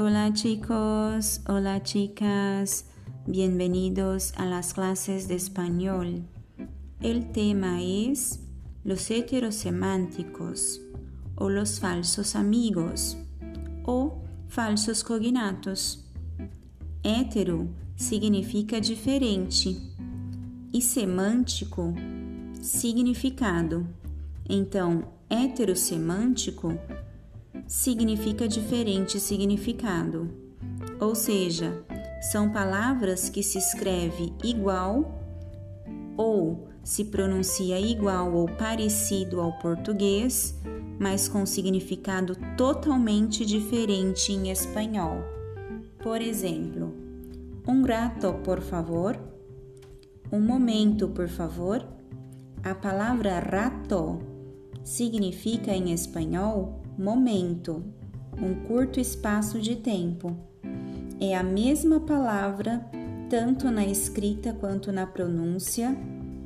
Hola chicos, hola chicas, bienvenidos a las clases de español. El tema es los heterosemánticos o los falsos amigos o falsos cognatos. Hétero significa diferente e semântico significado. Então, heterosemântico significa diferente significado, ou seja, são palavras que se escreve igual ou se pronuncia igual ou parecido ao português, mas com significado totalmente diferente em espanhol. Por exemplo, um rato, por favor. Um momento, por favor. A palavra rato significa em espanhol momento, um curto espaço de tempo. É a mesma palavra tanto na escrita quanto na pronúncia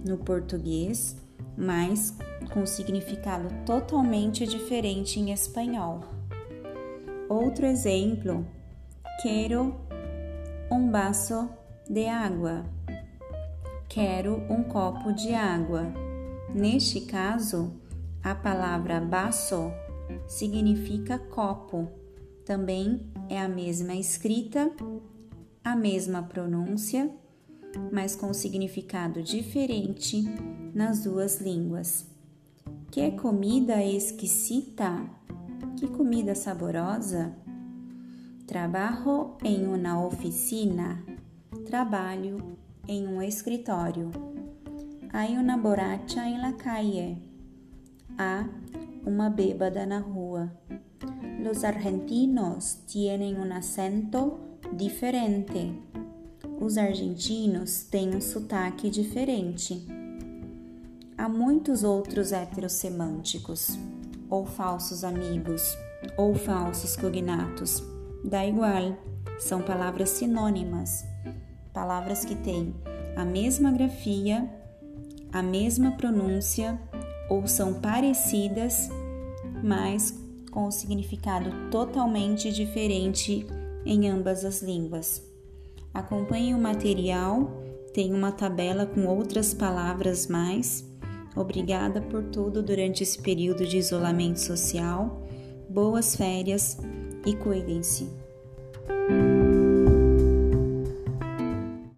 no português, mas com significado totalmente diferente em espanhol. Outro exemplo: quero um vaso de água. Quero um copo de água. Neste caso, a palavra vaso significa copo. Também é a mesma escrita, a mesma pronúncia, mas com significado diferente nas duas línguas. Que comida exquisita! Que comida saborosa! Trabalho em uma oficina. Trabalho em um escritório. Hay una borracha en la calle. Há uma bêbada na rua. Los argentinos tienen un acento diferente. Os argentinos têm um sotaque diferente. Há muitos outros heterosemânticos, ou falsos amigos, ou falsos cognatos. Dá igual, são palavras sinônimas, palavras que têm a mesma grafia, a mesma pronúncia ou são parecidas, mas com o significado totalmente diferente em ambas as línguas. Acompanhe o material, tem uma tabela com outras palavras mais. Obrigada por tudo durante esse período de isolamento social. Boas férias e cuidem-se.